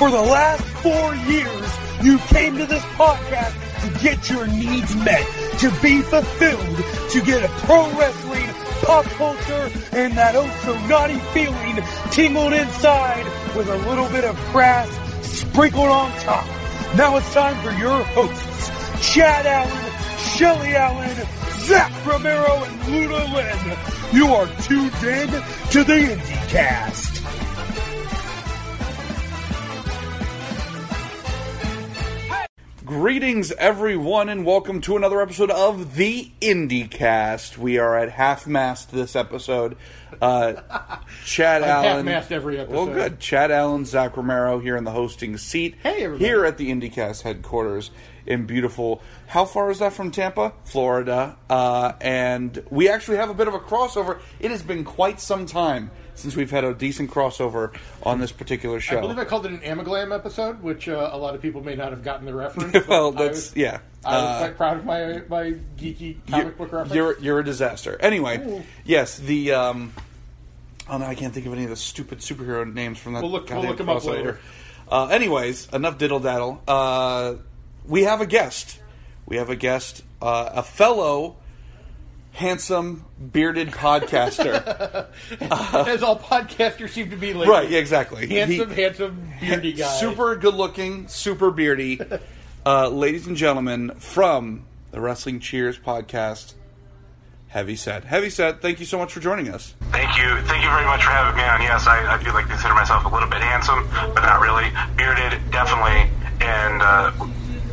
For the last four years, you came to this podcast to get your needs met, to be fulfilled, to get a pro wrestling, pop culture, and that oh so naughty feeling tingled inside with a little bit of crass sprinkled on top. Now it's time for your hosts, Chad Allen, Shelly Allen, Zach Romero, and Luna Lynn. You are tuned in to the IndieCast. Greetings, everyone, and welcome to another episode of the IndieCast. We are at half mast this episode. Uh, Chad Allen. half-mast every episode. Well, good. Chad Allen, Zach Romero here in the hosting seat. Hey, everybody. Here at the IndieCast headquarters in beautiful. How far is that from Tampa, Florida? Uh, and we actually have a bit of a crossover. It has been quite some time since we've had a decent crossover on this particular show. I believe I called it an Amalgam episode, which uh, a lot of people may not have gotten the reference. well, that's was, yeah. I was Uh, quite proud of my my geeky comic book reference. You're you're a disaster. Anyway, Ooh. yes, the um, oh no, I can't think of any of the stupid superhero names from that. We'll look- we'll look 'em up later. Uh, anyways, enough diddle daddle. Uh, we have a guest. We have a guest, uh, a fellow handsome bearded podcaster. As all podcasters seem to be lately. right? Yeah, exactly. Handsome, He- handsome, beardy guy. Super good looking, super beardy. uh, ladies and gentlemen, from the Wrestling Cheers podcast, Heavy Set. Heavy Set, thank you so much for joining us. Thank you. Thank you very much for having me on. Yes, I, I do like consider myself a little bit handsome, but not really. Bearded, definitely. And uh,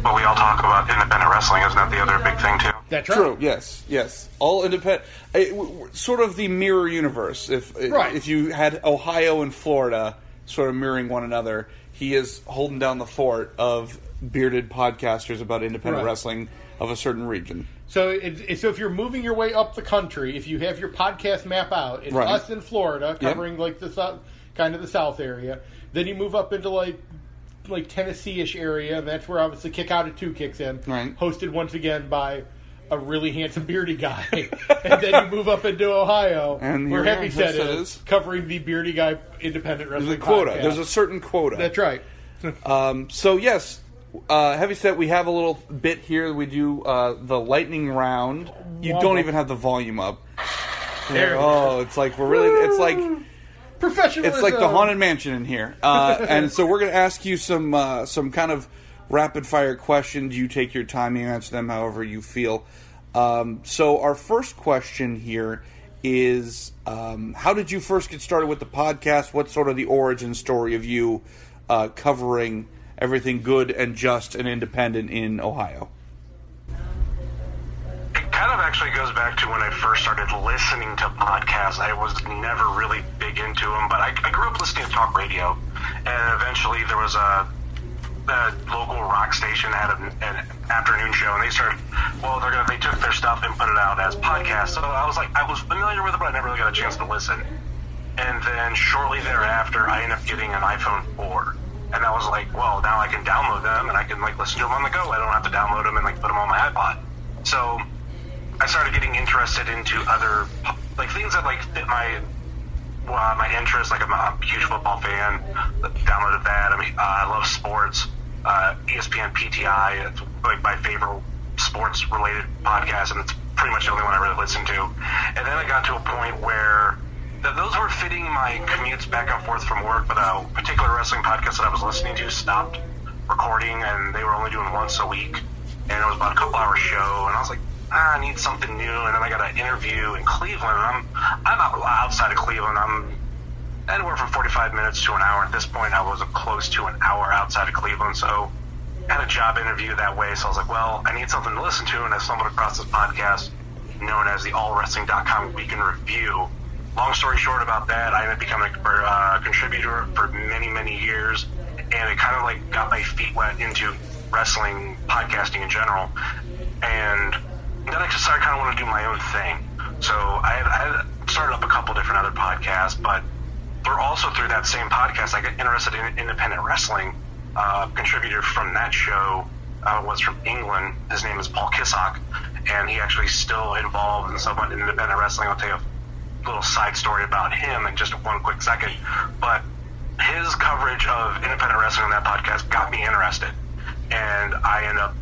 what we all talk about independent wrestling, isn't that the other big thing, too? That's right. True. Yes. Yes. All independent. w- w- Sort of the mirror universe. If Right. if you had Ohio and Florida sort of mirroring one another, he is holding down the fort of bearded podcasters about independent Right. wrestling of a certain region. So, it, it- so if you're moving your way up the country, if you have your podcast map out, it's Right. us in Florida covering like the south, kind of the south area. Then you move up into like like Tennessee-ish area, and that's where obviously Kick Out at Two kicks in. Right. Hosted once again by a really handsome beardy guy, and then you move up into Ohio, And where here Heavy Set is. is covering the beardy guy independent There's a quota. podcast. There's a certain quota. that's right. Um, so yes, uh, heavy set. We have a little bit here. We do uh, the lightning round. You don't even have the volume up. There Oh, it's like we're really. It's like Professionalism. it's like the haunted mansion in here. Uh, and so we're going to ask you some uh, some kind of rapid fire questions. You take your time. You answer them however you feel. Um, so our first question here is: um, How did you first get started with the podcast? What's sort of the origin story of you uh, covering everything good and just and independent in Ohio? Kind of actually goes back to when I first started listening to podcasts. I was never really big into them, but I, I grew up listening to talk radio, and eventually there was a, a local rock station that had an, an afternoon show, and they started. Well, they're gonna they took their stuff and put it out as podcasts. So I was like, I was familiar with it, but I never really got a chance to listen. And then shortly thereafter, I ended up getting an iPhone 4. And I was like, well, now I can download them and I can like listen to them on the go. I don't have to download them and like put them on my iPod. So I started getting interested into other like things that like fit my well, my interests. Like I'm a huge football fan. Downloaded that. I mean, uh, I love sports. Uh, ESPN PTI. It's like my favorite sports related podcast, and it's pretty much the only one I really listen to. And then I got to a point where th- those were fitting my commutes back and forth from work, but a particular wrestling podcast that I was listening to stopped recording, and they were only doing once a week, and it was about a couple hour show, and I was like, ah, I need something new, and then I got an interview in Cleveland, I'm I'm out, outside of Cleveland, I'm anywhere from 45 minutes to an hour. At this point, I was close to an hour outside of Cleveland, so I had a job interview that way. So I was like, well, I need something to listen to, and I stumbled across this podcast known as the AllWrestling.com Week in Review. Long story short about that, I ended up becoming a uh, contributor for many, many years, and it kind of like got my feet wet into wrestling, podcasting in general, and then I decided I kind of want to do my own thing. So I had, I had started up a couple different other podcasts, but they're also through that same podcast. I got interested in independent wrestling. Uh, contributor from that show uh, was from England. His name is Paul Kissock, and he actually still involved in somewhat independent wrestling. I'll tell you a little side story about him in just one quick second. But his coverage of independent wrestling on that podcast got me interested, and I ended up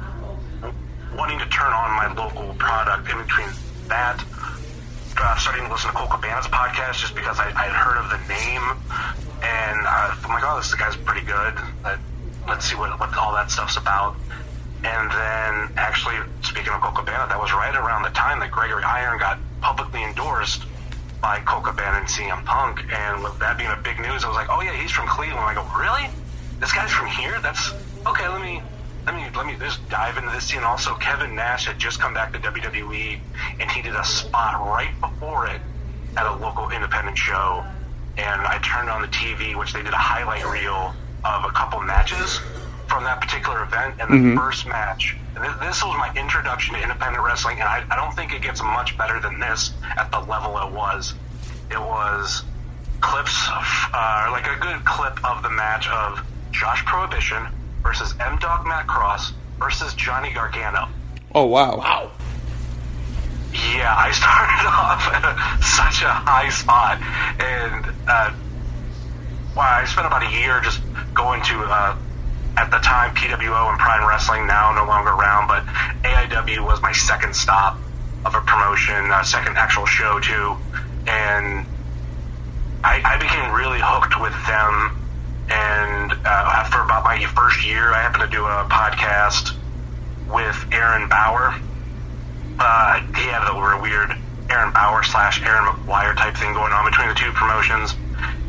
wanting to turn on my local product in between that. Uh, starting to listen to Colt Cabana's podcast just because I, I had heard of the name, and uh, I'm like, oh, this guy's pretty good. Uh, let's see what, what all that stuff's about. And then, actually, speaking of Colt Cabana, that was right around the time that Gregory Iron got publicly endorsed by Colt Cabana and CM Punk. And with that being a big news, I was like, oh yeah, he's from Cleveland. I go, really? This guy's from here? That's okay. Let me let me let me just dive into this scene. Also, Kevin Nash had just come back to WWE, and he did a spot right before it at a local independent show. And I turned on the TV, which they did a highlight reel of a couple matches from that particular event. And the Mhm. first match, this was my introduction to independent wrestling, and I, I don't think it gets much better than this at the level it was. It was clips, of, uh, like a good clip of the match of Josh Prohibition versus M Dog Matt Cross versus Johnny Gargano. Oh wow. Wow. Yeah, I started off at such a high spot, and uh, well, I spent about a year just going to, uh, at the time, PWO and Prime Wrestling, now no longer around, but AIW was my second stop of a promotion, uh, second actual show too, and I, I became really hooked with them. And uh, after about my first year, I happened to do a podcast with Aaron Bauer uh, he had a weird Aaron Bauer slash Aaron McGuire type thing going on between the two promotions.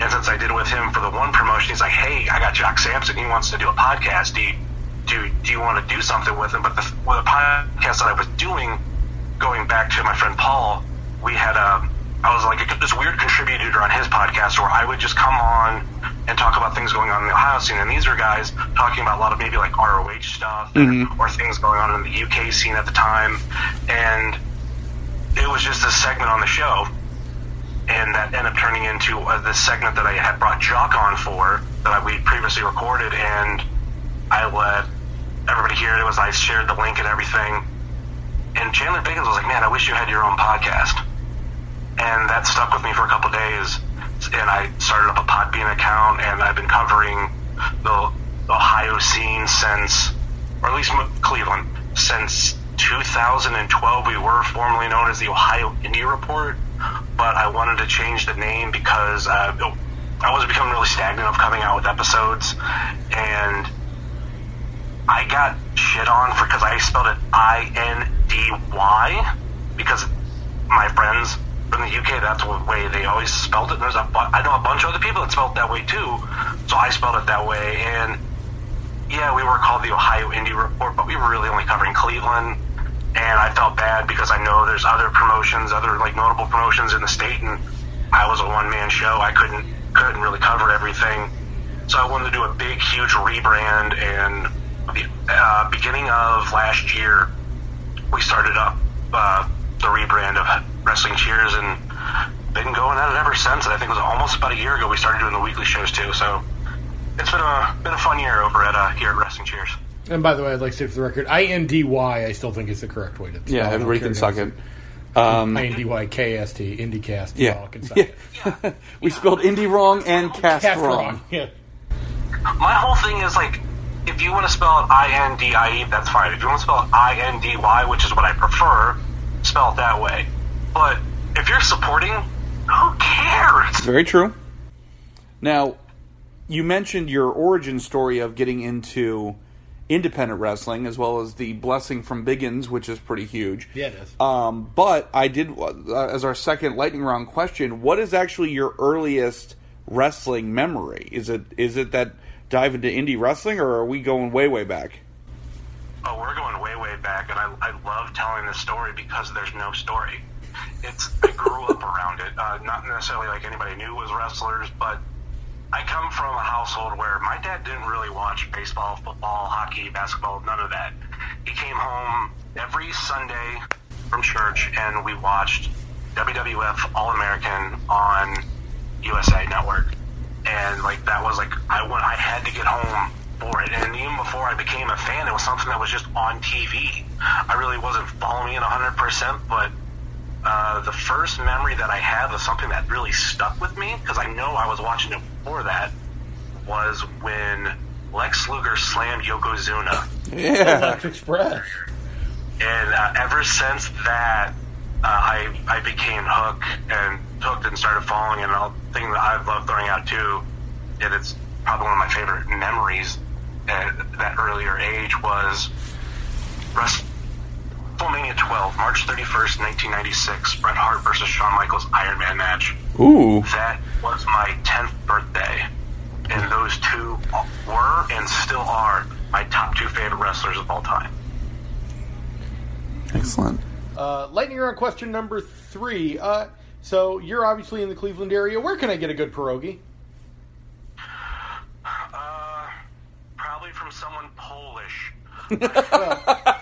And since I did it with him for the one promotion, he's like, "Hey, I got Jock Samson. He wants to do a podcast. Do you, do, do you want to do something with him?" But the, with the podcast that I was doing, going back to my friend Paul, we had a I was like this weird contributor on his podcast where I would just come on and talk about things going on in the Ohio scene. And these are guys talking about a lot of maybe like ROH stuff Mhm. or things going on in the UK scene at the time. And it was just a segment on the show. And that ended up turning into uh, this segment that I had brought Jock on for that I, we previously recorded. And I let everybody hear it. It was I shared the link and everything. And Chandler Biggins was like, "Man, I wish you had your own podcast." And that stuck with me for a couple days. And I started up a Podbean account, and I've been covering the Ohio scene since, or at least Cleveland, since 2012. We were formerly known as the Ohio Indie Report, but I wanted to change the name because uh, I was becoming really stagnant of coming out with episodes, and I got shit on for because I spelled it I N D Y because my friends from the UK that's the way they always spelled it. There's a bu- I know a bunch of other people that spelled it that way too, so I spelled it that way. And yeah, we were called the Ohio Indie Report, but we were really only covering Cleveland. And I felt bad because I know there's other promotions, other like notable promotions in the state, and I was a one man show. I couldn't couldn't really cover everything. So I wanted to do a big, huge rebrand. And the uh, beginning of last year, we started up uh, the rebrand of Wrestling Cheers, and been going at it ever since. And I think it was almost about a year ago we started doing the weekly shows too. So it's been a been a fun year over at uh, here at Wrestling Cheers. And by the way, I'd like to say for the record, I N D Y. I still think is the correct way to. spell Yeah, it. I don't everybody can suck it's it. Um, I N D Y K S T IndyCast. yeah. Y'all can suck yeah. it. we spelled indie wrong and cast, Cast wrong. wrong. Yeah. My whole thing is like, if you want to spell it I N D I E, that's fine. If you want to spell it I N D Y, which is what I prefer, spell it that way. But if you're supporting, who cares? Very true. Now, you mentioned your origin story of getting into independent wrestling as well as the blessing from Biggins, which is pretty huge. Yeah, it is. Um, but I did, uh, as our second lightning round question, what is actually your earliest wrestling memory? Is it is it that dive into indie wrestling, or are we going way way back? Oh, we're going way, way back, and I, I love telling this story because there's no story. It's I grew up around it. Uh, not necessarily like anybody knew was wrestlers, but I come from a household where my dad didn't really watch baseball, football, hockey, basketball, none of that. He came home every Sunday from church, and we watched WWF All American on USA Network, and like that was like I went, I had to get home for it. And even before I became a fan, it was something that was just on TV. I really wasn't following it 100%, but uh, the first memory that I have of something that really stuck with me, because I know I was watching it before that, was when Lex Luger slammed Yokozuna. Yeah. Lex Express. and uh, ever since that, uh, I I became hooked and hooked and started following. And the thing that I love throwing out too, and it's probably one of my favorite memories at that earlier age was WrestleMania 12, March 31st, 1996, Bret Hart versus Shawn Michaels Iron Man match. Ooh. That was my 10th birthday. And those two were and still are my top two favorite wrestlers of all time. Excellent. Uh, lightning round question number three. Uh, so you're obviously in the Cleveland area. Where can I get a good pierogi? Uh, probably from someone Polish. It's like,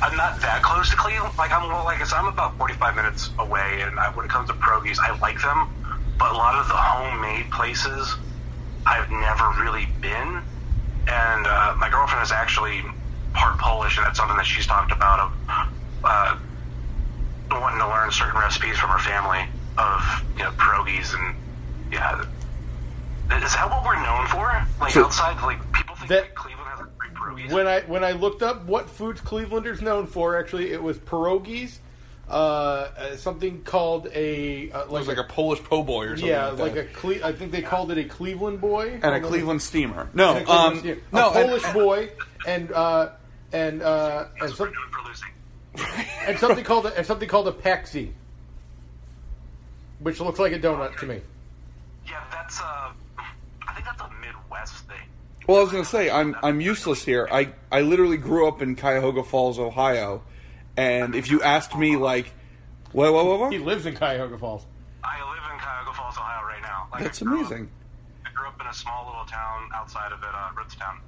I'm not that close to Cleveland. Like I'm, well, like I said, I'm about 45 minutes away, and I, when it comes to pierogies, I like them. But a lot of the homemade places, I've never really been. And uh, my girlfriend is actually part Polish, and that's something that she's talked about of uh, wanting to learn certain recipes from her family of you know pierogies and yeah. Is that what we're known for? Like So- outside, like people think That- like, Cleveland has like great pierogies. When I when I looked up what foods Clevelanders known for, actually it was pierogies, uh, uh, something called a uh, It like, was like a Polish po' boy or something. yeah, like, like a Cle- I think they called it a Cleveland boy and a Cleveland steamer. No, And a Cleveland um, steamer. no, a Polish and- boy, and uh, and uh, and, some, we're for losing. and something called a, and something called a Pexi, which looks like a donut to me. Yeah, that's uh, I think that's a Midwest thing. Well, I was going to say I'm I'm useless here. I I literally grew up in Cuyahoga Falls, Ohio, and if you asked me like, what what what, He lives in Cuyahoga Falls. I live in Cuyahoga Falls, Ohio, right now. Like, That's I grew up- amazing. I grew up in a small little town outside of it, uh, Ritztown.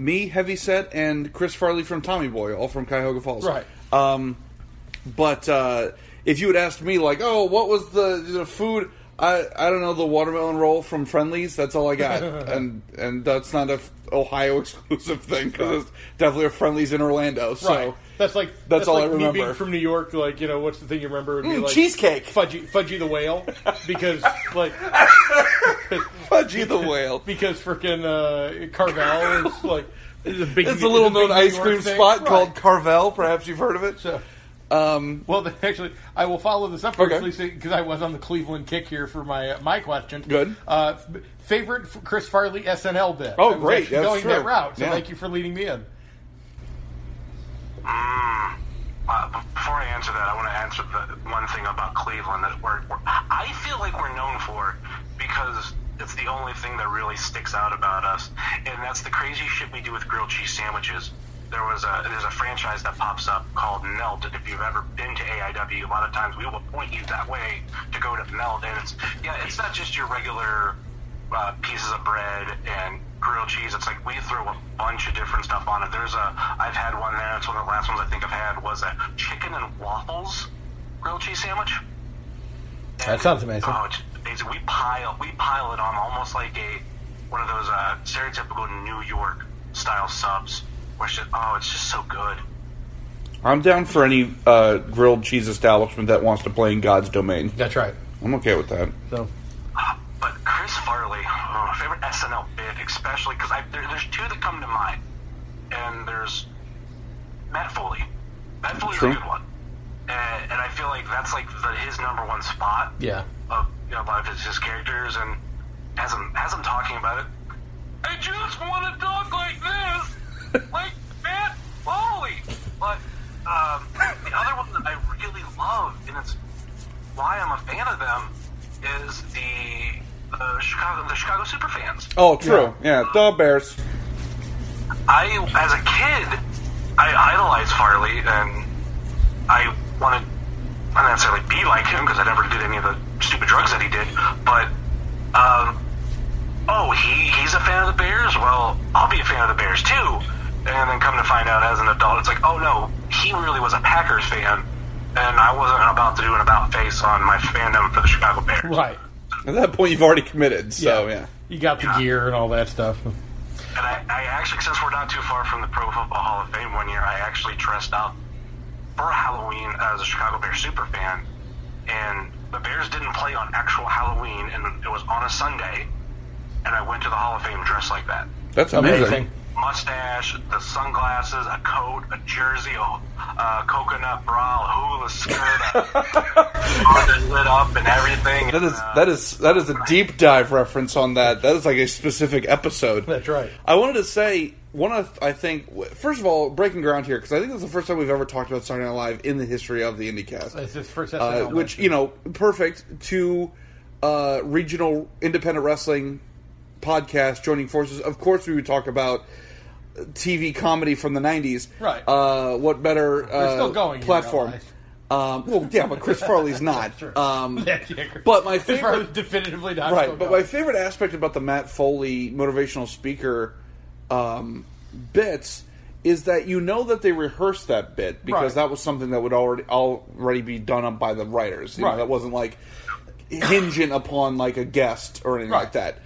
Me, Heavyset, and Chris Farley from Tommy Boy, all from Cuyahoga Falls. Right. Um, but uh, if you had asked me like, oh, what was the, the food? I I don't know the watermelon roll from Friendly's. That's all I got, and and that's not a f- Ohio exclusive thing because it's definitely a Friendly's in Orlando. So. right. That's like that's all I like Me being remember. from New York, like you know, what's the thing you remember? Would be Mm, like cheesecake. Fudgy, Fudgy the whale, because like Fudgy the whale. because freaking uh, Carvel is like is a big. It's a little known ice cream spot called Carvel. Perhaps you've heard of it. So, Um, well, then, actually, I will follow this up Okay. because I was on the Cleveland kick here for my uh, my question. Good. Uh, favorite Chris Farley SNL bit. Oh, great. That's going true. that route. So Yeah. thank you for leading me in. Mm. Uh, before I answer that, I want to answer the one thing about Cleveland that we're, we're, I feel like we're known for because it's the only thing that really sticks out about us, and that's the crazy shit we do with grilled cheese sandwiches. There was a there's a franchise that pops up called Melt, and if you've ever been to AIW, a lot of times we will point you that way to go to Melt, and it's yeah, it's not just your regular uh, pieces of bread and grilled cheese. It's like we throw a bunch of different stuff on it. There's a I've had one there. It's one of the last ones I think I've had was a chicken and waffles grilled cheese sandwich. That sounds amazing. Oh, it's amazing. We pile we pile it on almost like a one of those uh, stereotypical New York style subs. Where it's just, oh, it's just so good. I'm down for any uh, grilled cheese establishment that wants to play in God's domain. That's right. I'm okay with that. So But Chris Farley, oh, favorite SNL bit, especially because there, there's two that come to mind, and there's Matt Foley. Matt Foley's True. a good one, and, and I feel like that's like the, his number one spot yeah, of you know, a lot of his, his characters, and as I'm as I'm talking about it, I just want to talk like this, like Matt Foley. But um, the other one that I really love, and it's why I'm a fan of them, is the the Chicago the Chicago Superfans. Oh, true. Yeah, the Bears. I, as a kid, I idolized Farley, and I wanted not necessarily be like him because I never did any of the stupid drugs that he did. But, um, oh, he he's a fan of the Bears. Well, I'll be a fan of the Bears too. And then come to find out as an adult, it's like, oh no, he really was a Packers fan, and I wasn't about to do an about face on my fandom for the Chicago Bears. right. At that point, you've already committed. So yeah. You got the gear and all that stuff. And I, I actually, since we're not too far from the Pro Football Hall of Fame one year, I actually dressed up for Halloween as a Chicago Bears super fan. And the Bears didn't play on actual Halloween, and it was on a Sunday. and I went to the Hall of Fame dressed like that. That's amazing. Amazing. Mustache, the sunglasses, a coat, a jersey, a uh, coconut bra, a hula skirt, a lit up, and everything. That is Uh, that is that is a deep dive reference on that. That is like a specific episode. That's right. I wanted to say one of I think first of all breaking ground here because I think this is the first time we've ever talked about Saturday Night Live in the history of the IndyCast. It's his first uh, SNL which mention. you know perfect to uh, regional independent wrestling podcast joining forces. Of course, we would talk about TV comedy from the '90s. Right. Uh, what better uh, still going, platform? Um, well, yeah, but Chris Farley's not. True. Um, Yeah, yeah, but my favorite, definitively not right? But going. my favorite aspect about the Matt Foley motivational speaker um, bits is that you know that they rehearsed that bit because Right. that was something that would already already be done up by the writers. You know, Right. that wasn't like hinging upon like a guest or anything like that.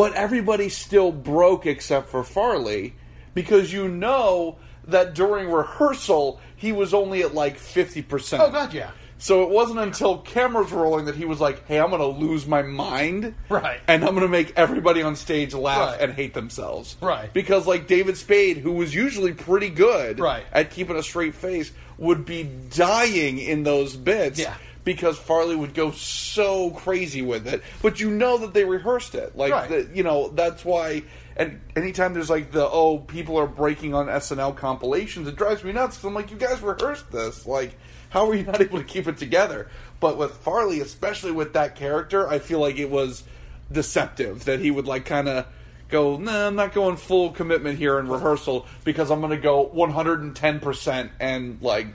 But everybody still broke except for Farley because you know that during rehearsal he was only at like fifty percent. oh god, yeah. So it wasn't until cameras were rolling that he was like, "Hey, I'm going to lose my mind, Right. And I'm going to make everybody on stage laugh Right. and hate themselves, Right. Because like David Spade, who was usually pretty good, Right. at keeping a straight face, would be dying in those bits, Yeah. Because Farley would go so crazy with it, but you know that they rehearsed it, like Right. the, you know that's why. And anytime there's like the oh people are breaking on SNL compilations, it drives me nuts. 'cause I'm like, you guys rehearsed this, like how are you not able to keep it together? But with Farley, especially with that character, I feel like it was deceptive that he would like kind of go, nah, I'm not going full commitment here in rehearsal because I'm going to go 110 percent and like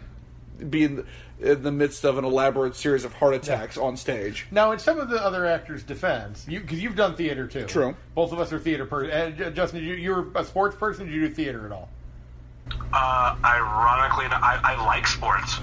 be in the, in the midst of an elaborate series of heart attacks on stage. Now, in some of the other actors' defense, you because you've done theater too. True. Both of us are theater person. And J- Justin, you, you're a sports person. Did you do theater at all? Uh, ironically, I, I like sports,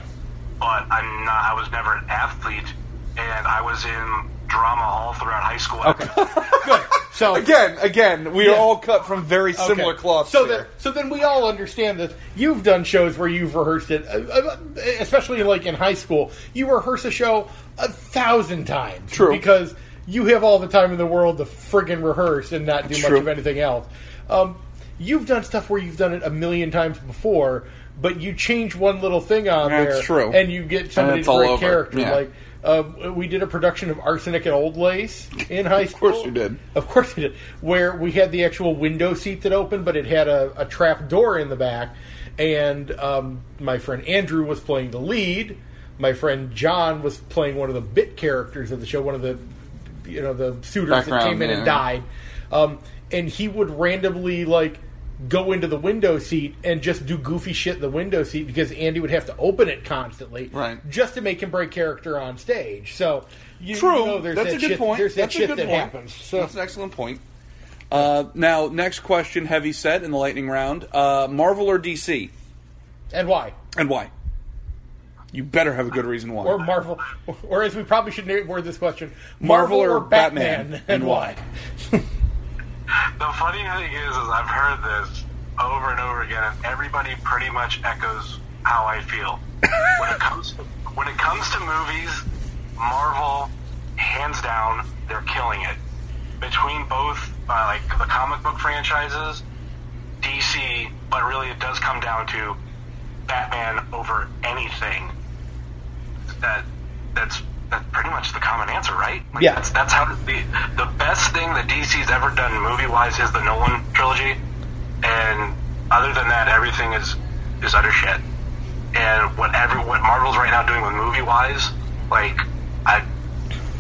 but I'm not. I was never an athlete, and I was in drama all throughout high school. Okay, Good. So Again, again, we Yeah. are all cut from very similar Okay. cloths. So here. then, so then we all understand this. You've done shows where you've rehearsed it, uh, uh, especially like in high school. You rehearse a show a thousand times, True. because you have all the time in the world to friggin' rehearse and not do much of anything else. Um, you've done stuff where you've done it a million times before, but you change one little thing on That's there, true. and you get somebody it's to all break over. character. Yeah. Like uh, we did a production of Arsenic and Old Lace in high school. Of course you did. Of course we did. Where we had the actual window seat that opened, but it had a, a trap door in the back. And um, my friend Andrew was playing the lead. My friend John was playing one of the bit characters of the show, one of the you know the suitors that came in yeah. and died. Um, and he would randomly like go into the window seat and just do goofy shit in the window seat because Andy would have to open it constantly, Right. just to make him break character on stage. So you, True. you know, there's That's that a good shit, point. There's that That's a shit good that point. happens. So That's an excellent point. Uh, now, next question, heavy set in the lightning round: uh, Marvel or DC, and why? and why? You better have a good reason why. Or Marvel, or as we probably should word this question: Marvel or Batman, and and why? The funny thing is, is I've heard this over and over again, and everybody pretty much echoes how I feel when it comes to, when it comes to movies. Marvel, hands down, they're killing it. Between both, uh, like the comic book franchises, DC, but really it does come down to Batman over anything. That that's that's pretty much the common answer, right? Like, Yeah. That's, that's how the the best thing that DC's ever done movie wise is the Nolan trilogy, and other than that, everything is is utter shit. And whatever what Marvel's right now doing with movie wise, like I,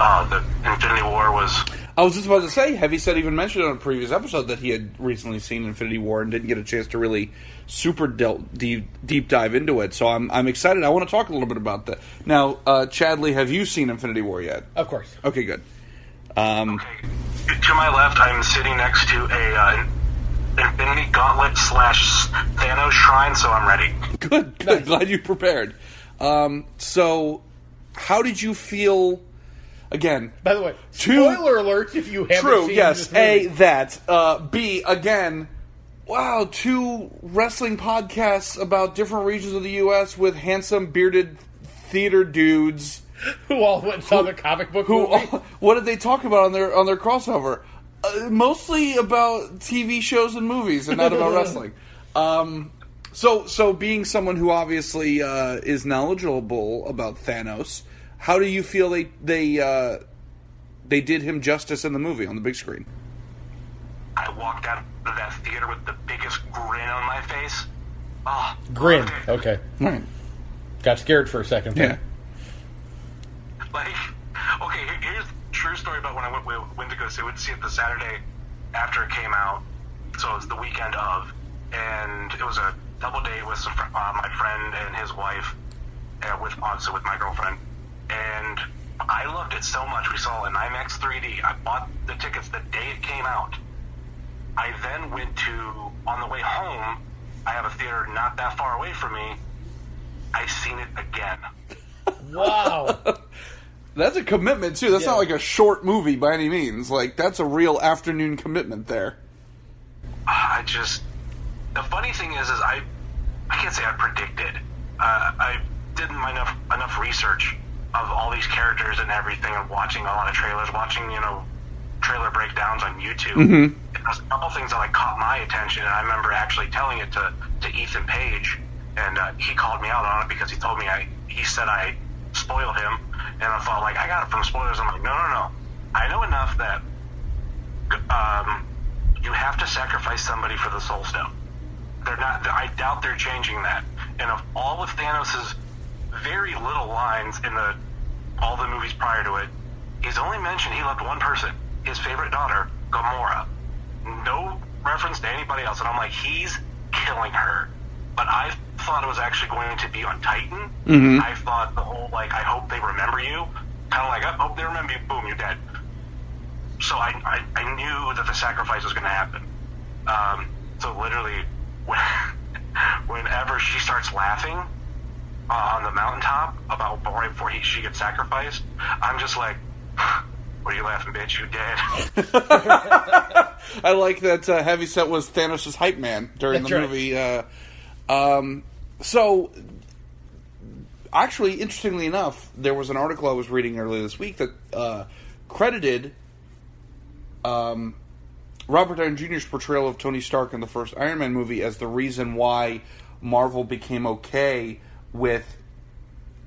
uh, the Infinity War was I was just about to say, Heavy Set even mentioned on a previous episode that he had recently seen Infinity War and didn't get a chance to really super del- deep, deep dive into it. So I'm I'm excited. I want to talk a little bit about that. Now, uh, Chadley, have you seen Infinity War yet? Of course. Okay, good. Um, to my left. I'm sitting next to a uh, Infinity Gauntlet slash Thanos shrine, so I'm ready. Good, good. Glad you prepared. Um, so, how did you feel? Again, By the way, Two- spoiler alert if you haven't true. seen Yes. this A that. Uh, B again. Wow, two wrestling podcasts about different regions of the U.S. with handsome bearded theater dudes. who all went and saw the comic book Who? movie. what did they talk about on their on their crossover? Uh, Uh, mostly about TV shows and movies, and not about wrestling. Um, so, so being someone who obviously uh, is knowledgeable about Thanos, how do you feel they they uh, they did him justice in the movie on the big screen? I walked out of that theater with the biggest grin on my face. Oh, Grin. okay. Okay. Right. Got scared for a second. Yeah. Like, okay, here's the true story about when I went, went to go see, went to see it the Saturday after it came out. So it was the weekend of, and it was a double date with some, uh, my friend and his wife, uh, with also with my girlfriend, and I loved it so much. We saw it in IMAX 3D. I bought the tickets the day it came out. I then went to on the way home. I have a theater not that far away from me. I seen it again. Wow. That's a commitment too. That's Yeah. not like a short movie by any means. Like that's a real afternoon commitment there. I just the funny thing is, is I I can't say I predicted. Uh, I did my enough enough research of all these characters and everything, and watching a lot of trailers, watching you know trailer breakdowns on YouTube. And There's a couple things that like caught my attention, and I remember actually telling it to to Ethan Page, and uh, he called me out on it because he told me I he said I spoiled him, and I thought like I got it from spoilers. I'm like, no, no, no. I know enough that um, you have to sacrifice somebody for the Soul Stone. They're not. I doubt they're changing that. And of all of Thanos' very little lines in the all the movies prior to it, he's only mentioned he loved one person, his favorite daughter, Gamora. No reference to anybody else. And I'm like, he's killing her. But I thought it was actually going to be on Titan. I thought the whole like, I hope they remember you. Kind of like, I hope they remember you. Boom, you're dead so I, I, I knew that the sacrifice was going to happen. Um, so literally, when, whenever she starts laughing uh, on the mountaintop about right before he, she gets sacrificed, I'm just like, "What are you laughing, bitch? You dead?" I like that uh, Heavyset was Thanos' hype man during That's the right. movie. Uh, um, so, actually, interestingly enough, there was an article I was reading earlier this week that uh, credited um, Robert Downey Jr.'s portrayal of Tony Stark in the first Iron Man movie as the reason why Marvel became okay with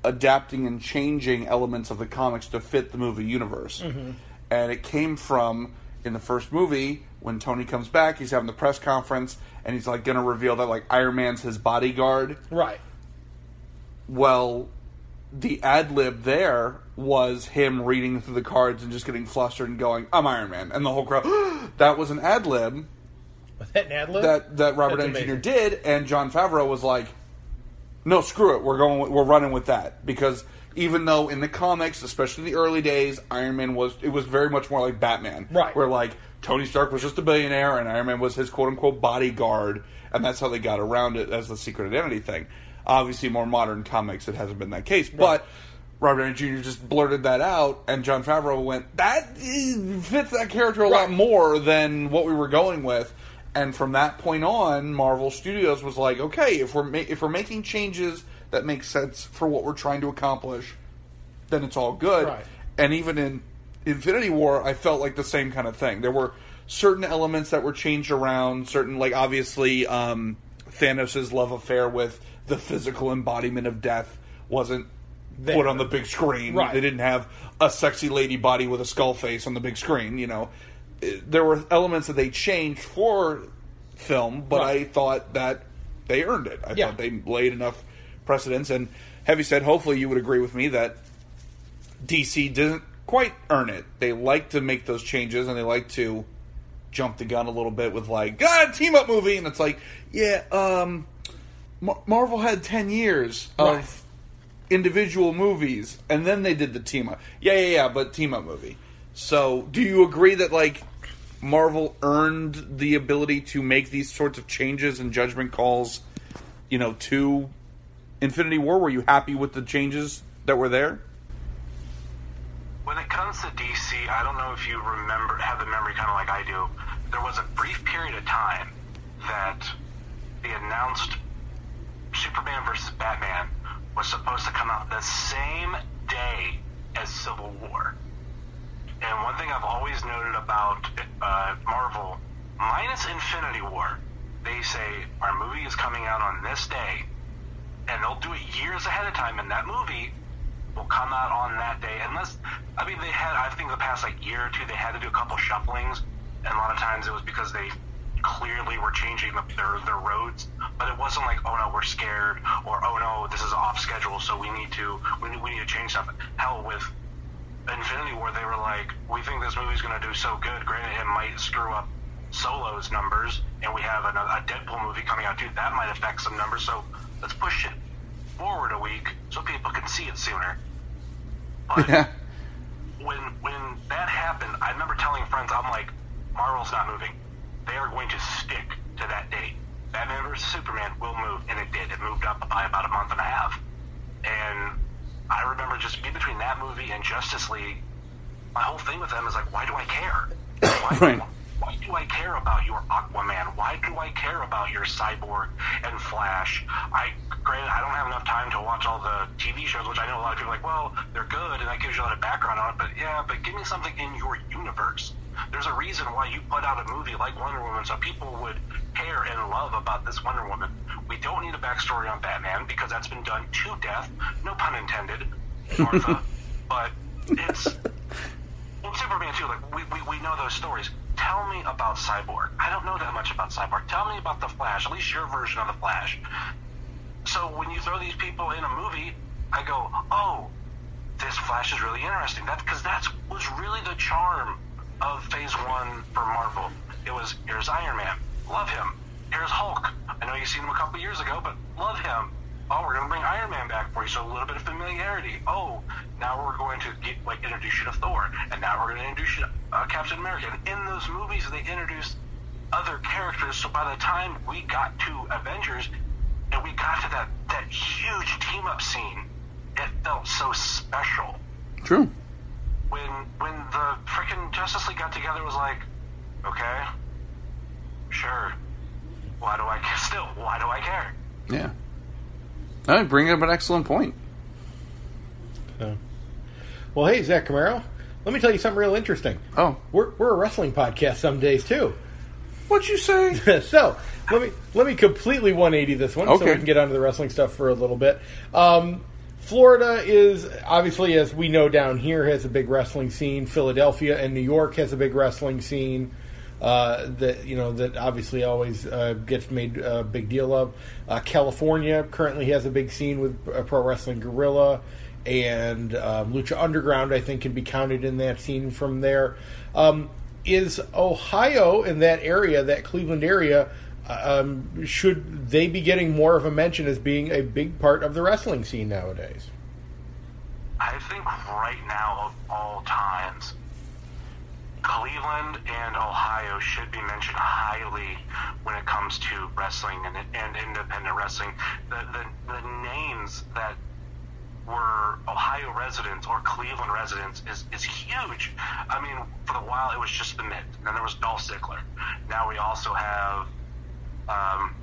adapting and changing elements of the comics to fit the movie universe. Mm-hmm. And it came from in the first movie when Tony comes back, he's having the press conference and he's like going to reveal that like Iron Man's his bodyguard. right. Well, the ad lib there was him reading through the cards and just getting flustered and going, "I'm Iron Man," and the whole crowd. that was an ad lib Was that an ad lib? that that Robert Downey Jr. did, and Jon Favreau was like, "No, screw it. We're going. We're running with that because even though in the comics, especially in the early days, Iron Man was it was very much more like Batman, Right. Where like Tony Stark was just a billionaire, and Iron Man was his quote unquote bodyguard, and that's how they got around it as the secret identity thing. Obviously, more modern comics, it hasn't been that case, but. Robert Downey Jr. just blurted that out, and Jon Favreau went, "That eh, fits that character a lot more than what we were going with." And from that point on, Marvel Studios was like, "Okay, if we're ma- if we're making changes that make sense for what we're trying to accomplish, then it's all good." Right. And even in Infinity War, I felt like the same kind of thing. There were certain elements that were changed around, certain like obviously um, Thanos' love affair with the physical embodiment of death wasn't There. put on the big screen. Right. They didn't have a sexy lady body with a skull face on the big screen. You know, there were elements that they changed for film, but Right. I thought that they earned it. I Yeah. thought they laid enough precedence. And Heavy Set, hopefully, you would agree with me that DC didn't quite earn it. They like to make those changes and they like to jump the gun a little bit with like, ah, team up movie, and it's like, yeah, um, Mar- Marvel had ten years of individual movies, and then they did the team up. Yeah, yeah, yeah, but team up movie. So, do you agree that like Marvel earned the ability to make these sorts of changes and judgment calls? You know, to Infinity War. Were you happy with the changes that were there? When it comes to DC, I don't know if you remember, have the memory kind of like I do. There was a brief period of time that the announced Superman versus Batman was supposed to come out the same day as Civil War. And one thing I've always noted about uh, Marvel, minus Infinity War, they say our movie is coming out on this day, and they'll do it years ahead of time, and that movie will come out on that day. Unless, I mean, they had, I think the past like year or two, they had to do a couple shufflings, and a lot of times it was because they clearly were changing the, their their roads, but it wasn't like, oh no, we're scared, or oh no, this is off schedule, so we need to we need, we need to change something. Hell, with Infinity War, they were like, we think this movie's going to do so good. Granted, it might screw up Solo's numbers, and we have a, a Deadpool movie coming out too. That might affect some numbers, so let's push it forward a week so people can see it sooner. But Yeah. when when that happened, I remember telling friends, I'm like, Marvel's not moving. They are going to stick to that date. Batman vs Superman will move, and it did. It moved up by about a month and a half. And I remember just being between that movie and Justice League. My whole thing with them is like, why do I care? Why, Right. why do I care about your Aquaman? Why do I care about your Cyborg and Flash? I granted I don't have enough time to watch all the TV shows, which I know a lot of people are like, well, they're good and that gives you a lot of background on it. But yeah, but give me something in your universe. There's a reason why you put out a movie like Wonder Woman, so people would care and love about this Wonder Woman. Don't need a backstory on Batman because that's been done to death. No pun intended, Martha. but it's and Superman too. Like we, we, we know those stories. Tell me about Cyborg. I don't know that much about Cyborg. Tell me about the Flash. At least your version of the Flash. So when you throw these people in a movie, I go, oh, this Flash is really interesting. That because that was really the charm of Phase One for Marvel. It was here's Iron Man, love him. Here's Hulk. I know you've seen him a couple years ago, but love him. Oh, we're gonna bring Iron Man back for you, so a little bit of familiarity. Oh, now we're going to get like introduce you to Thor, and now we're gonna introduce you to uh, Captain America. And in those movies, they introduced other characters. So by the time we got to Avengers, and we got to that that huge team up scene, it felt so special True. when when the freaking Justice League got together, it was like, okay, sure. Why do I ca- still? Why do I care? Yeah. I bring up an excellent point. So. Well, hey, Zach Camaro, let me tell you something real interesting. Oh, We're, we're a wrestling podcast some days too. what'd you say? so let me let me completely 180 this one, so we can get onto the wrestling stuff for a little bit. Um, Florida is obviously, as we know down here, has a big wrestling scene. Philadelphia and New York has a big wrestling scene. Uh, that you know that obviously always uh, gets made a big deal of. Uh, California currently has a big scene with uh, Pro Wrestling Guerrilla and um, Lucha Underground. I think can be counted in that scene from there. Um, is Ohio in that area, that Cleveland area? Um, should they be getting more of a mention as being a big part of the wrestling scene nowadays? I think right now of all times, Cleveland and Ohio should be mentioned highly when it comes to wrestling and, and independent wrestling. The, the the names that were Ohio residents or Cleveland residents is, is huge. I mean, for the while it was just the Miz. Then there was Dolph Ziggler. Now we also have um,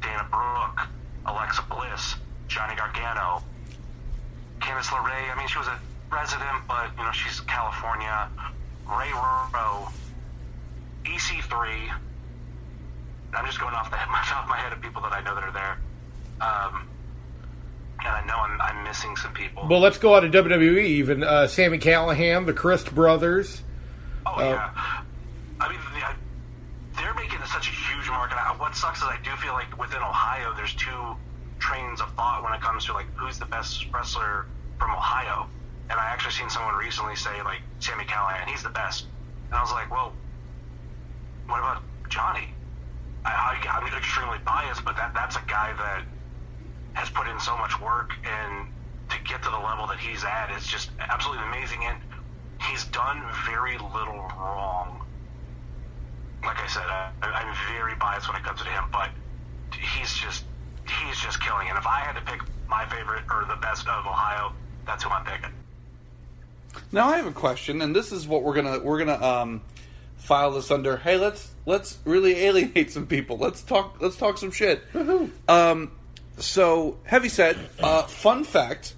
Dana Brooke, Alexa Bliss, Johnny Gargano, Candice LeRae. I mean, she was a resident, but you know she's California. Ray Rowe, EC3. I'm just going off the head, off my head of people that I know that are there. Um, and I know I'm, I'm missing some people. Well, let's go out of WWE. Even uh, Sami Callihan, the Christ brothers. Oh yeah. I mean, the, I, they're making such a huge market. I, what sucks is I do feel like within Ohio, there's two trains of thought when it comes to like who's the best wrestler from Ohio. And I actually seen someone recently say like Sami Callihan, he's the best. And I was like, well, what about Johnny? I, I, I'm extremely biased, but that that's a guy that has put in so much work and to get to the level that he's at is just absolutely amazing and he's done very little wrong like i said I, i'm very biased when it comes to him but he's just he's just killing and if i had to pick my favorite or the best of ohio that's who i'm picking Now I have a question, and this is what we're gonna we're gonna um, file this under. Hey, let's let's really alienate some people. Let's talk let's talk some shit. Um, so Heavy Set. Uh, fun fact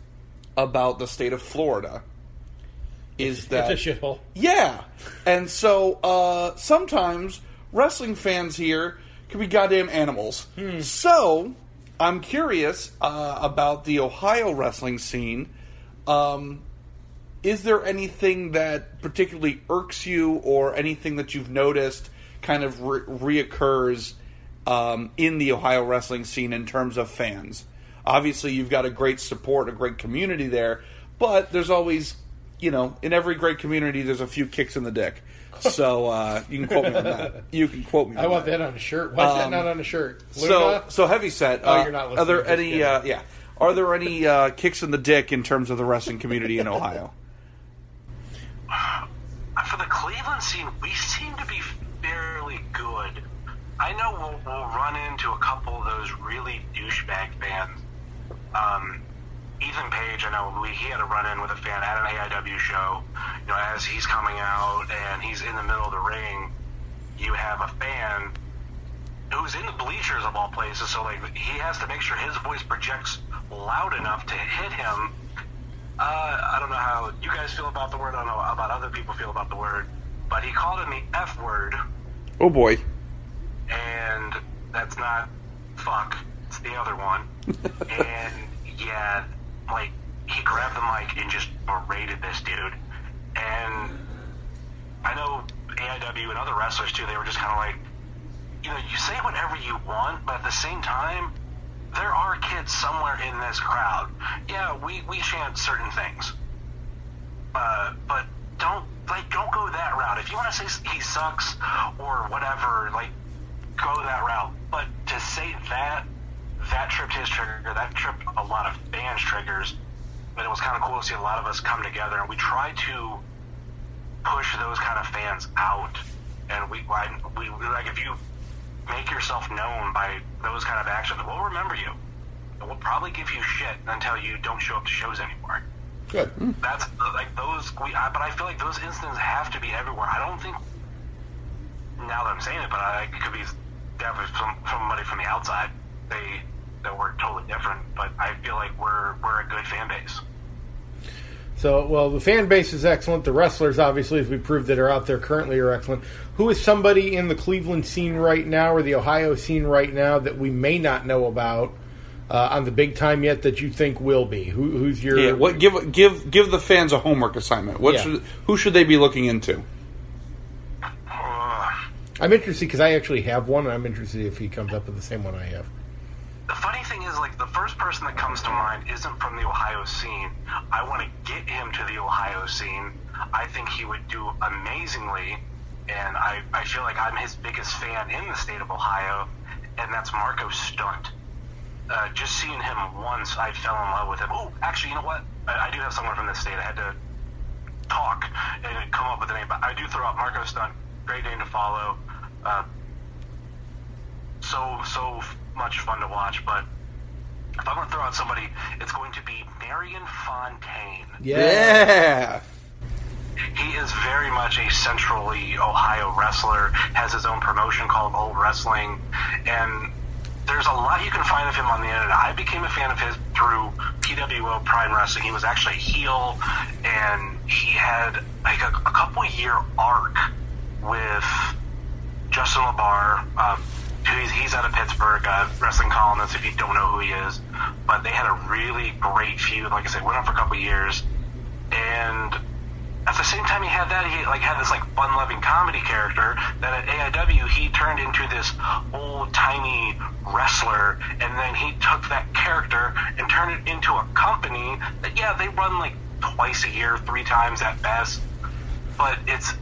about the state of Florida is that it's a shithole. yeah, and so uh, sometimes wrestling fans here can be goddamn animals. So I'm curious uh, about the Ohio wrestling scene. Um, is there anything that particularly irks you, or anything that you've noticed kind of re- reoccurs um, in the Ohio wrestling scene in terms of fans? Obviously, you've got a great support, a great community there, but there's always, you know, in every great community, there's a few kicks in the dick. So uh, you can quote me on that. You can quote me. On I want that on a shirt. Why is that not on a shirt? So, Luna? so heavy set. Oh, uh, you're not Listening Are there any? Uh, yeah. Are there any uh, kicks in the dick in terms of the wrestling community in Ohio? For the Cleveland scene, we seem to be fairly good. I know we'll, we'll run into a couple of those really douchebag fans. Um, Ethan Page, I know we, he had a run in with a fan at an AIW show. You know, as he's coming out and he's in the middle of the ring, you have a fan who's in the bleachers of all places. So like he has to make sure his voice projects loud enough to hit him. Uh, I don't know how you guys feel about the word. I don't know about other people feel about the word, but he called him the F word, Oh boy. and that's not fuck. It's the other one. and yeah, like he grabbed the mic and just berated this dude. And I know AIW and other wrestlers too. They were just kind of like, you know, you say whatever you want, but at the same time, there are kids somewhere in this crowd. Yeah, we we chant certain things, uh, but don't like don't go that route. If you want to say he sucks or whatever, like go that route. But to say that that tripped his trigger, that tripped a lot of fans' triggers. But it was kind of cool to see a lot of us come together, and we try to push those kind of fans out. And we, I- we like if you make yourself known by those kind of actions, we'll remember you. And we'll probably give you shit until you don't show up to shows anymore. Good. That's like those. We, I, but I feel like those incidents have to be everywhere. I don't think now that I'm saying it, but I, it could be definitely from somebody from the outside. They that we're totally different, but I feel like we're we're a good fan base. So, well, the fan base is excellent. The wrestlers, obviously, as we proved that are out there currently, are excellent. Who is somebody in the Cleveland scene right now or the Ohio scene right now that we may not know about uh, on the big time yet that you think will be? Who, who's your Yeah. What? Give give give the fans a homework assignment. What Yeah. should? Who should they be looking into? Uh, I'm interested because I actually have one, and I'm interested if he comes up with the same one I have. the funny thing is, like the first person that comes to mind isn't from the Ohio scene. I want to get him to the Ohio scene. I think he would do amazingly, and I, I feel like I'm his biggest fan in the state of Ohio, and that's Marko Stunt. Uh, just seeing him once, I fell in love with him. Oh, actually, you know what? I, I do have someone from this state. I had to talk and come up with a name, but I do throw out Marko Stunt. Great name to follow. Uh, so so much fun to watch. But if I'm going to throw out somebody, it's going to be Marion Fontaine. Yeah. He is very much a centrally Ohio wrestler. Has his own promotion called Olde Wrestling, and there's a lot you can find of him on the internet. I became a fan of his through PWO Prime Wrestling. He was actually a heel, and he had like a, a couple year arc with Justin LaBar. Um, he's, out of Pittsburgh, uh, wrestling columnist. If you don't know who he is, but they had a really great feud. Like I said, went on for a couple years, and at the same time he had that, he like had this like fun-loving comedy character that at AIW he turned into this old-timey wrestler, and then he took that character and turned it into a company that yeah they run like twice a year, three times at best, but it's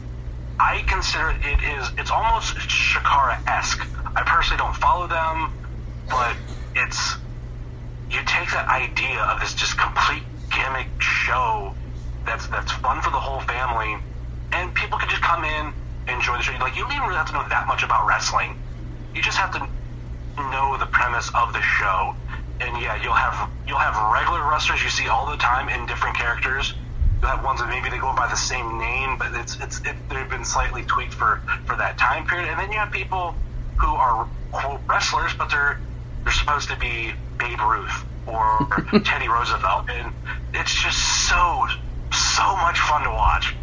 I consider it is it's almost Chikara-esque. I personally don't follow them, but it's you take that idea of this just complete gimmick show that's that's fun for the whole family, and people can just come in, enjoy the show. Like you don't even really have to know that much about wrestling. You just have to know the premise of the show, and yeah, you'll have you'll have regular wrestlers you see all the time in different characters. You'll have ones that maybe they go by the same name, but it's it's it, they've been slightly tweaked for for that time period. And then you have people who are quote wrestlers, but they're they're supposed to be Babe Ruth or Teddy Roosevelt, and it's just so so much fun to watch.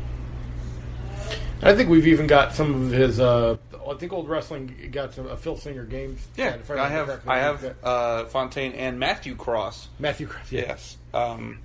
I think we've even got some of his. Uh, I think old wrestling got some uh, Filsinger games. Yeah, if I have. I We've uh, Fontaine and Matthew Cross. Matthew. Cross, yeah. Yes. Um,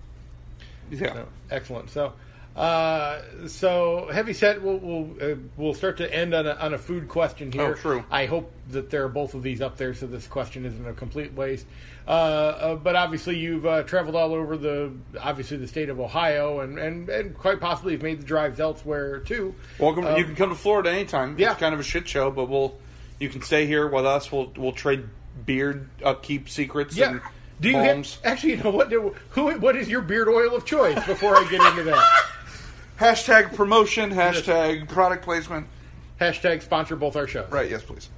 yeah. No, excellent. So, uh, so heavy set. We'll we'll, uh, we'll start to end on a, on a food question here. Oh, true. I hope that there are both of these up there, so this question isn't a complete waste. Uh, uh, but obviously, you've uh, traveled all over the obviously the state of Ohio, and, and, and quite possibly have made the drives elsewhere too. Welcome. Um, you can come to Florida anytime. yeah. It's kind of a shit show, but we'll you can stay here with us. We'll we'll trade beard upkeep secrets Yeah. and Do you have, actually? You know what? do- Who? What is your beard oil of choice? Before I get into that, hashtag promotion. Hashtag product placement. hashtag sponsor both our shows. Right. Yes, please.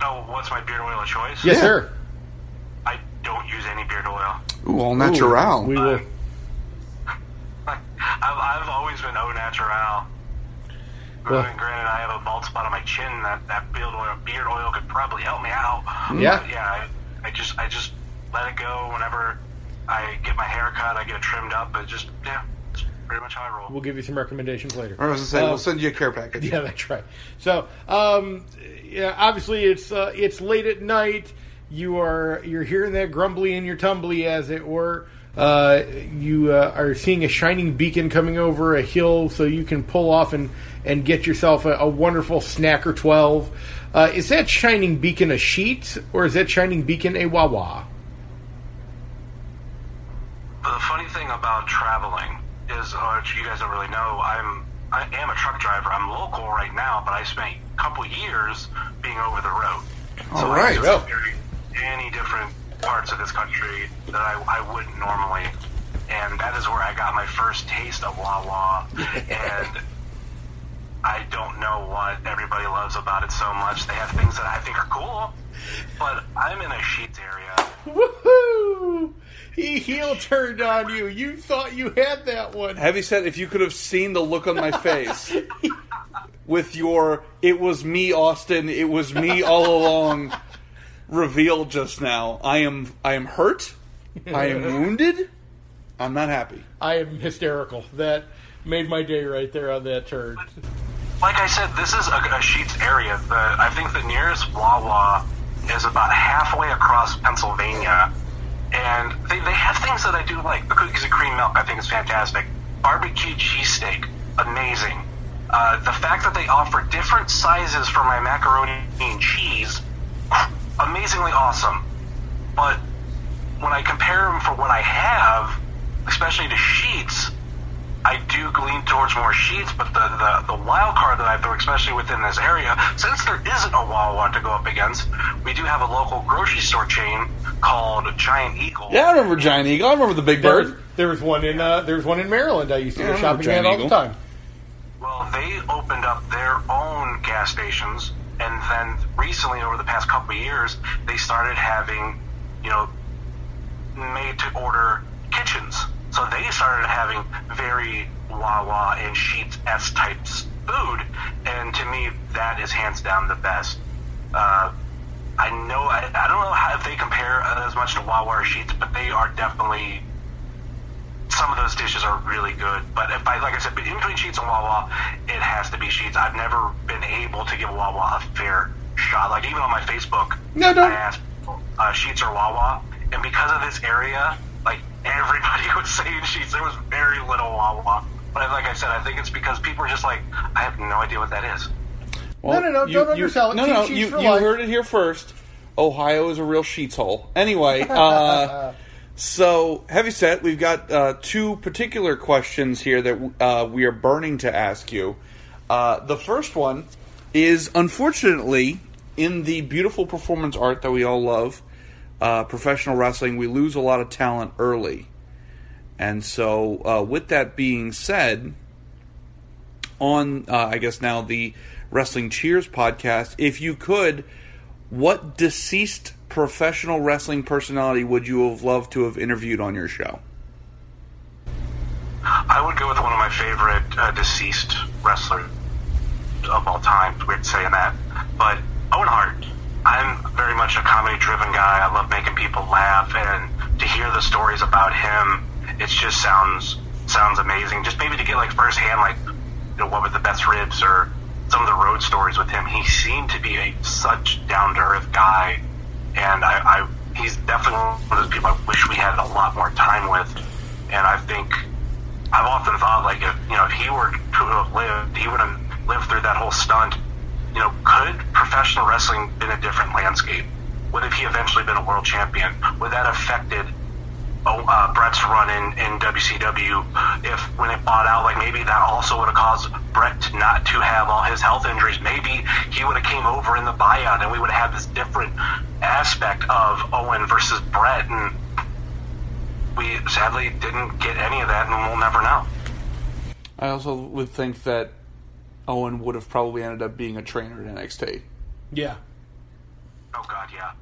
Oh, what's my beard oil of choice? Yes, Yeah. sir. I don't use any beard oil. Ooh, all natural. We will. I've, I've always been au natural. Well- Granted, I have a bald spot on my chin. That that beard oil, beard oil could probably help me out. Yeah. But yeah. I, I just I just let it go whenever I get my hair cut. I get it trimmed up. but just yeah, it's pretty much how I roll. We'll give you some recommendations later. I was gonna say Uh, we'll send you a care package. Yeah, that's right. So, um, yeah, obviously it's uh, it's late at night. You are you're hearing that grumbly in your tumbly, as it were. Uh, you uh, are seeing a shining beacon coming over a hill, so you can pull off and and get yourself a, a wonderful snacker twelve. Uh, is that shining beacon a sheet, or is that shining beacon a Wawa? The funny thing about traveling is, uh, you guys don't really know, I'm I am a truck driver. I'm local right now, but I spent a couple years being over the road. All I right. get Any different parts of this country that I, I wouldn't normally, and that is where I got my first taste of Wawa, and I don't know what everybody loves about it so much. They have things that I think are cool, but I'm in a Sheetz area. Woohoo! He heel turned on you. You thought you had that one. Heavy Set, if you could have seen the look on my face with your "it was me, Austin, it was me all along" reveal just now, I am I am hurt. I am wounded. I'm not happy. I am hysterical. That made my day right there on that turn. like I said, this is a, a Sheetz area. The, I think the nearest Wawa is about halfway across Pennsylvania, and they, they have things that I do like. The cookies and cream milk, I think, is fantastic. Barbecue cheesesteak, amazing. Uh, the fact that they offer different sizes for my macaroni and cheese, amazingly awesome. But when I compare them for what I have, especially to Sheetz, I do lean towards more Sheetz, but the, the, the wild card that I throw, especially within this area, since there isn't a Wawa to go up against, we do have a local grocery store chain called a Giant Eagle. Yeah, I remember Giant Eagle. I remember the Big There was, Bird. there was one in uh, there was one in Maryland. I used to Yeah, go shopping at all the time. Well, they opened up their own gas stations, and then recently, over the past couple of years, they started having, you know, made to order kitchens. So they started having very Wawa and Sheetz S types food, and to me, that is hands down the best. Uh, I know I, I don't know how if they compare as much to Wawa or Sheetz, but they are definitely some of those dishes are really good. But if I, like I said, in between Sheetz and Wawa, it has to be Sheetz. I've never been able to give Wawa a fair shot. Like even on my Facebook, No, don't- I asked uh, Sheetz or Wawa, and because of this area, like everybody was saying Sheets. There was very little Wawa. But like I said, I think it's because people are just like, I have no idea what that is. Well, No, no, no, don't undersell it. No, Team no, you, you heard it here first. Ohio is a real sheets hole. Anyway, uh, so heavy set. We've got uh, two particular questions here that uh, we are burning to ask you. Uh, the first one is unfortunately in the beautiful performance art that we all love, uh, professional wrestling. We lose a lot of talent early, and so uh, with that being said, on uh, I guess now the Wrestling Cheers podcast. If you could, what deceased professional wrestling personality would you have loved to have interviewed on your show? I would go with one of my favorite uh, deceased wrestlers of all time. Weird saying that, but Owen Hart. I'm very much a comedy-driven guy. I love making people laugh, and to hear the stories about him it just sounds sounds amazing. Just maybe to get like firsthand, like you know, what were the best ribs or some of the road stories with him. He seemed to be a such down to earth guy, and I, I he's definitely one of those people I wish we had a lot more time with. And I think I've often thought like if you know if he were to have lived, he would have lived through that whole stunt. You know, could professional wrestling been a different landscape? Would have he eventually been a world champion? Would that affected uh, Bret's run in, in WCW? If when it bought out, like maybe that also would have caused Bret to not to have all his health injuries. Maybe he would have came over in the buyout, and we would have had this different aspect of Owen versus Bret, and we sadly didn't get any of that, and we'll never know. I also would think that Owen would have probably ended up being a trainer at NXT Yeah. Oh God, yeah.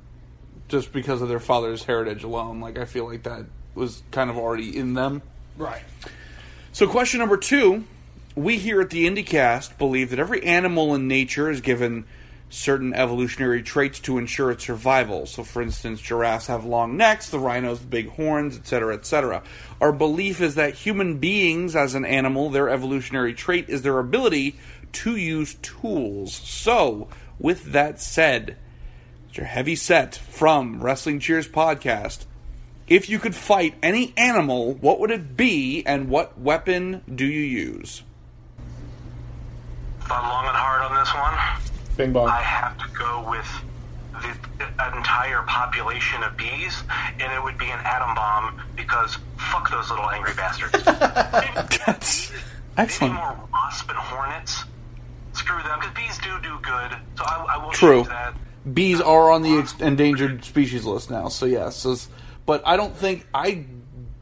Just because of their father's heritage alone. Like I feel like that was kind of already in them. Right. So, question number two: We here at the IndieCast believe that every animal in nature is given certain evolutionary traits to ensure its survival. So, for instance, giraffes have long necks, the rhinos big horns, etc., etc. Our belief is that human beings, as an animal, their evolutionary trait is their ability to use tools. So, with that said, it's your heavy set from Wrestling Cheers podcast. If you could fight any animal, what would it be, and what weapon do you use? Thought long and hard on this one. Bing bong. I have to go with the entire population of bees, and it would be an atom bomb because fuck those little angry bastards. That's Maybe excellent. more wasp and hornets. Screw them, because bees do do good. So I, I will True. choose that. Bees are on the endangered species list now, so yes. is- but I don't think I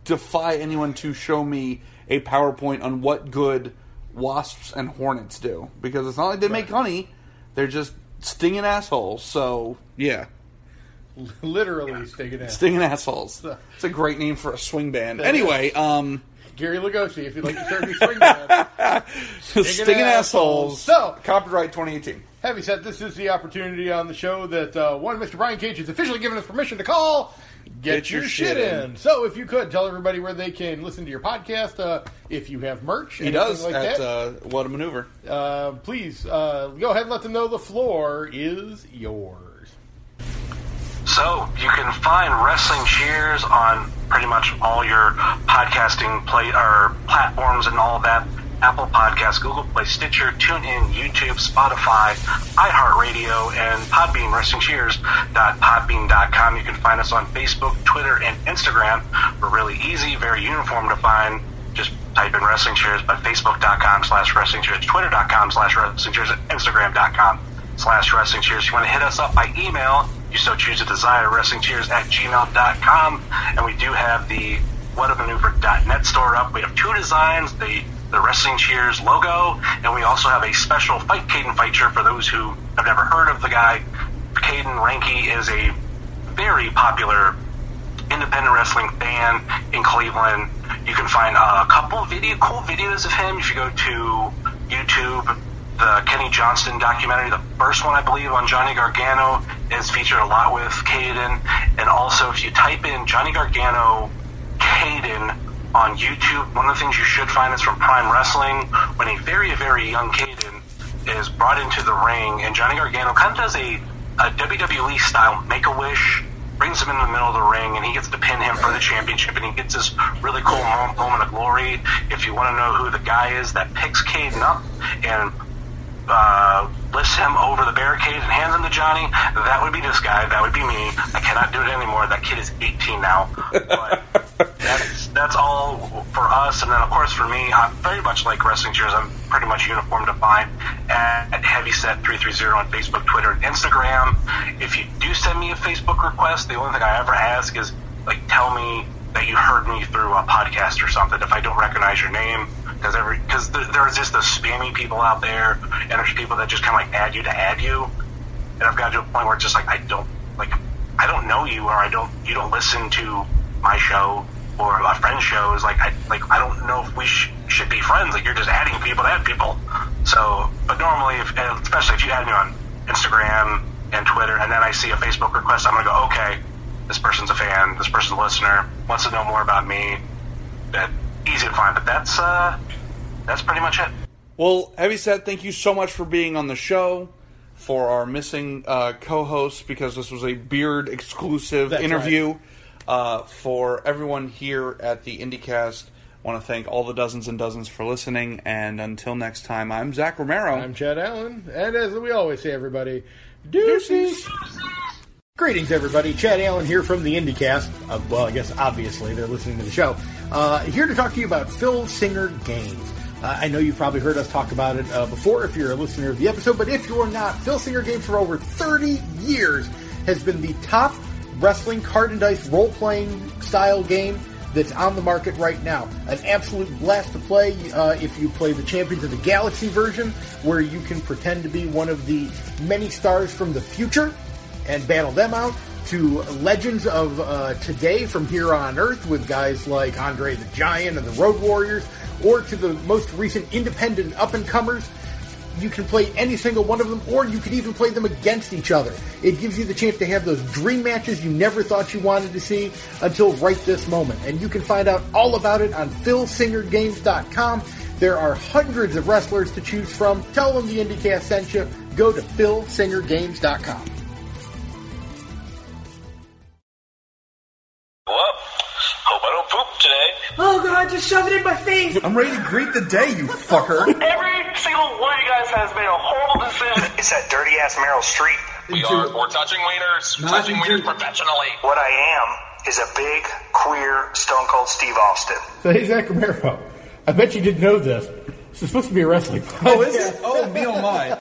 defy anyone to show me a PowerPoint on what good wasps and hornets do because it's not like they make honey; they're just stinging assholes. So yeah, Literally sticking out. stinging assholes. It's a great name for a swing band. Anyway, um, Gary Lugosi, if you'd like to start your band. stinging assholes. So- copyright 2018. Heavy set, this is the opportunity on the show that uh, one Mr. Brian Cage has officially given us permission to call Get, Get Your, Your Shit, Shit in. In. So if you could, tell everybody where they can listen to your podcast, uh, if you have merch, He does like at that. uh, What a Maneuver. Uh, please uh, go ahead and let them know the floor is yours. So you can find Wrestling Cheers on pretty much all your podcasting play or platforms and all that. Apple Podcasts, Google Play, Stitcher, TuneIn, YouTube, Spotify, iHeartRadio, and Podbean, WrestlingCheers.podbean.com. You can find us on Facebook, Twitter, and Instagram. We're really easy, very uniform to find. Just type in Wrestling Cheers, but Facebook.com slash Wrestling Cheers, Twitter.com slash Wrestling Cheers, Instagram.com slash Wrestling Cheers. You want to hit us up by email, you so choose to desire, WrestlingCheers at gmail.com. And we do have the whatamaneuver.net store up. We have two designs, the, the Wrestling Cheers logo, and we also have a special Fight Caden fight shirt for those who have never heard of the guy. Caden Ranky is a very popular independent wrestling fan in Cleveland. You can find a couple video, cool videos of him if you go to YouTube. The Kenny Johnston documentary, the first one I believe on Johnny Gargano, is featured a lot with Caden. And also, if you type in Johnny Gargano Caden on YouTube, one of the things you should find is from Prime Wrestling when a very, very young Caden is brought into the ring, and Johnny Gargano kind of does a, a WWE style make a wish, brings him in the middle of the ring, and he gets to pin him for the championship, and he gets this really cool mo- moment of glory. If you want to know who the guy is that picks Caden up and uh, lifts him over the barricade and hands him to Johnny, that would be this guy. That would be me. I cannot do it anymore. That kid is 18 now. But that's that's all for us. And then, of course, for me, I'm very much like Wrestling Cheers. I'm pretty much uniform to find at, at Heavyset330 on Facebook, Twitter, and Instagram. If you do send me a Facebook request, the only thing I ever ask is, like, tell me that you heard me through a podcast or something if I don't recognize your name. Because every because there, there's just the spammy people out there, and there's people that just kind of like add you to add you, and I've got to a point where it's just like I don't like I don't know you or I don't you don't listen to my show or a friend's show is like I like I don't know if we sh- should be friends. Like you're just adding people to add people. So, but normally, if, especially if you add me on Instagram and Twitter, and then I see a Facebook request, I'm gonna go, okay, this person's a fan, this person's a listener, wants to know more about me. uh, easy to find. But that's uh, that's pretty much it. Well, Heavyset, thank you so much for being on the show. For our missing uh, co-host, because this was a beard exclusive That's interview. Uh, for everyone here at the IndieCast, want to thank all the dozens and dozens for listening. And until next time, I'm Zach Romero. I'm Chad Allen, and as we always say, everybody, deuces. Greetings, everybody. Chad Allen here from the IndieCast. Uh, well, I guess obviously they're listening to the show. Uh, here to talk to you about Filsinger Games. Uh, I know you've probably heard us talk about it uh, before if you're a listener of the episode, but if you're not, Filsinger Games for over 30 years has been the top wrestling card and dice role playing style game that's on the market right now. An absolute blast to play uh, if you play the Champions of the Galaxy version, where you can pretend to be one of the many stars from the future and battle them out. To legends of uh, today from here on Earth with guys like Andre the Giant and the Road Warriors, or to the most recent independent up and comers you can play any single one of them, or you can even play them against each other. It gives you the chance to have those dream matches you never thought you wanted to see until right this moment. And you can find out all about it on filsingergames.com. There are hundreds of wrestlers to choose from. Tell them the IndieCast sent you. Go to filsingergames.com. Oh god, just shove it in my face! I'm ready to greet the day, you fucker. Every single one of you guys has made a horrible decision. It's that dirty ass Meryl Streep. We are we're touching wieners, Not touching into- wieners professionally. What I am is a big queer Stone Cold Steve Austin. So, hey, Zach Romero, I bet you didn't know this. This is supposed to be a wrestling podcast. Oh, is it? Oh, me oh my.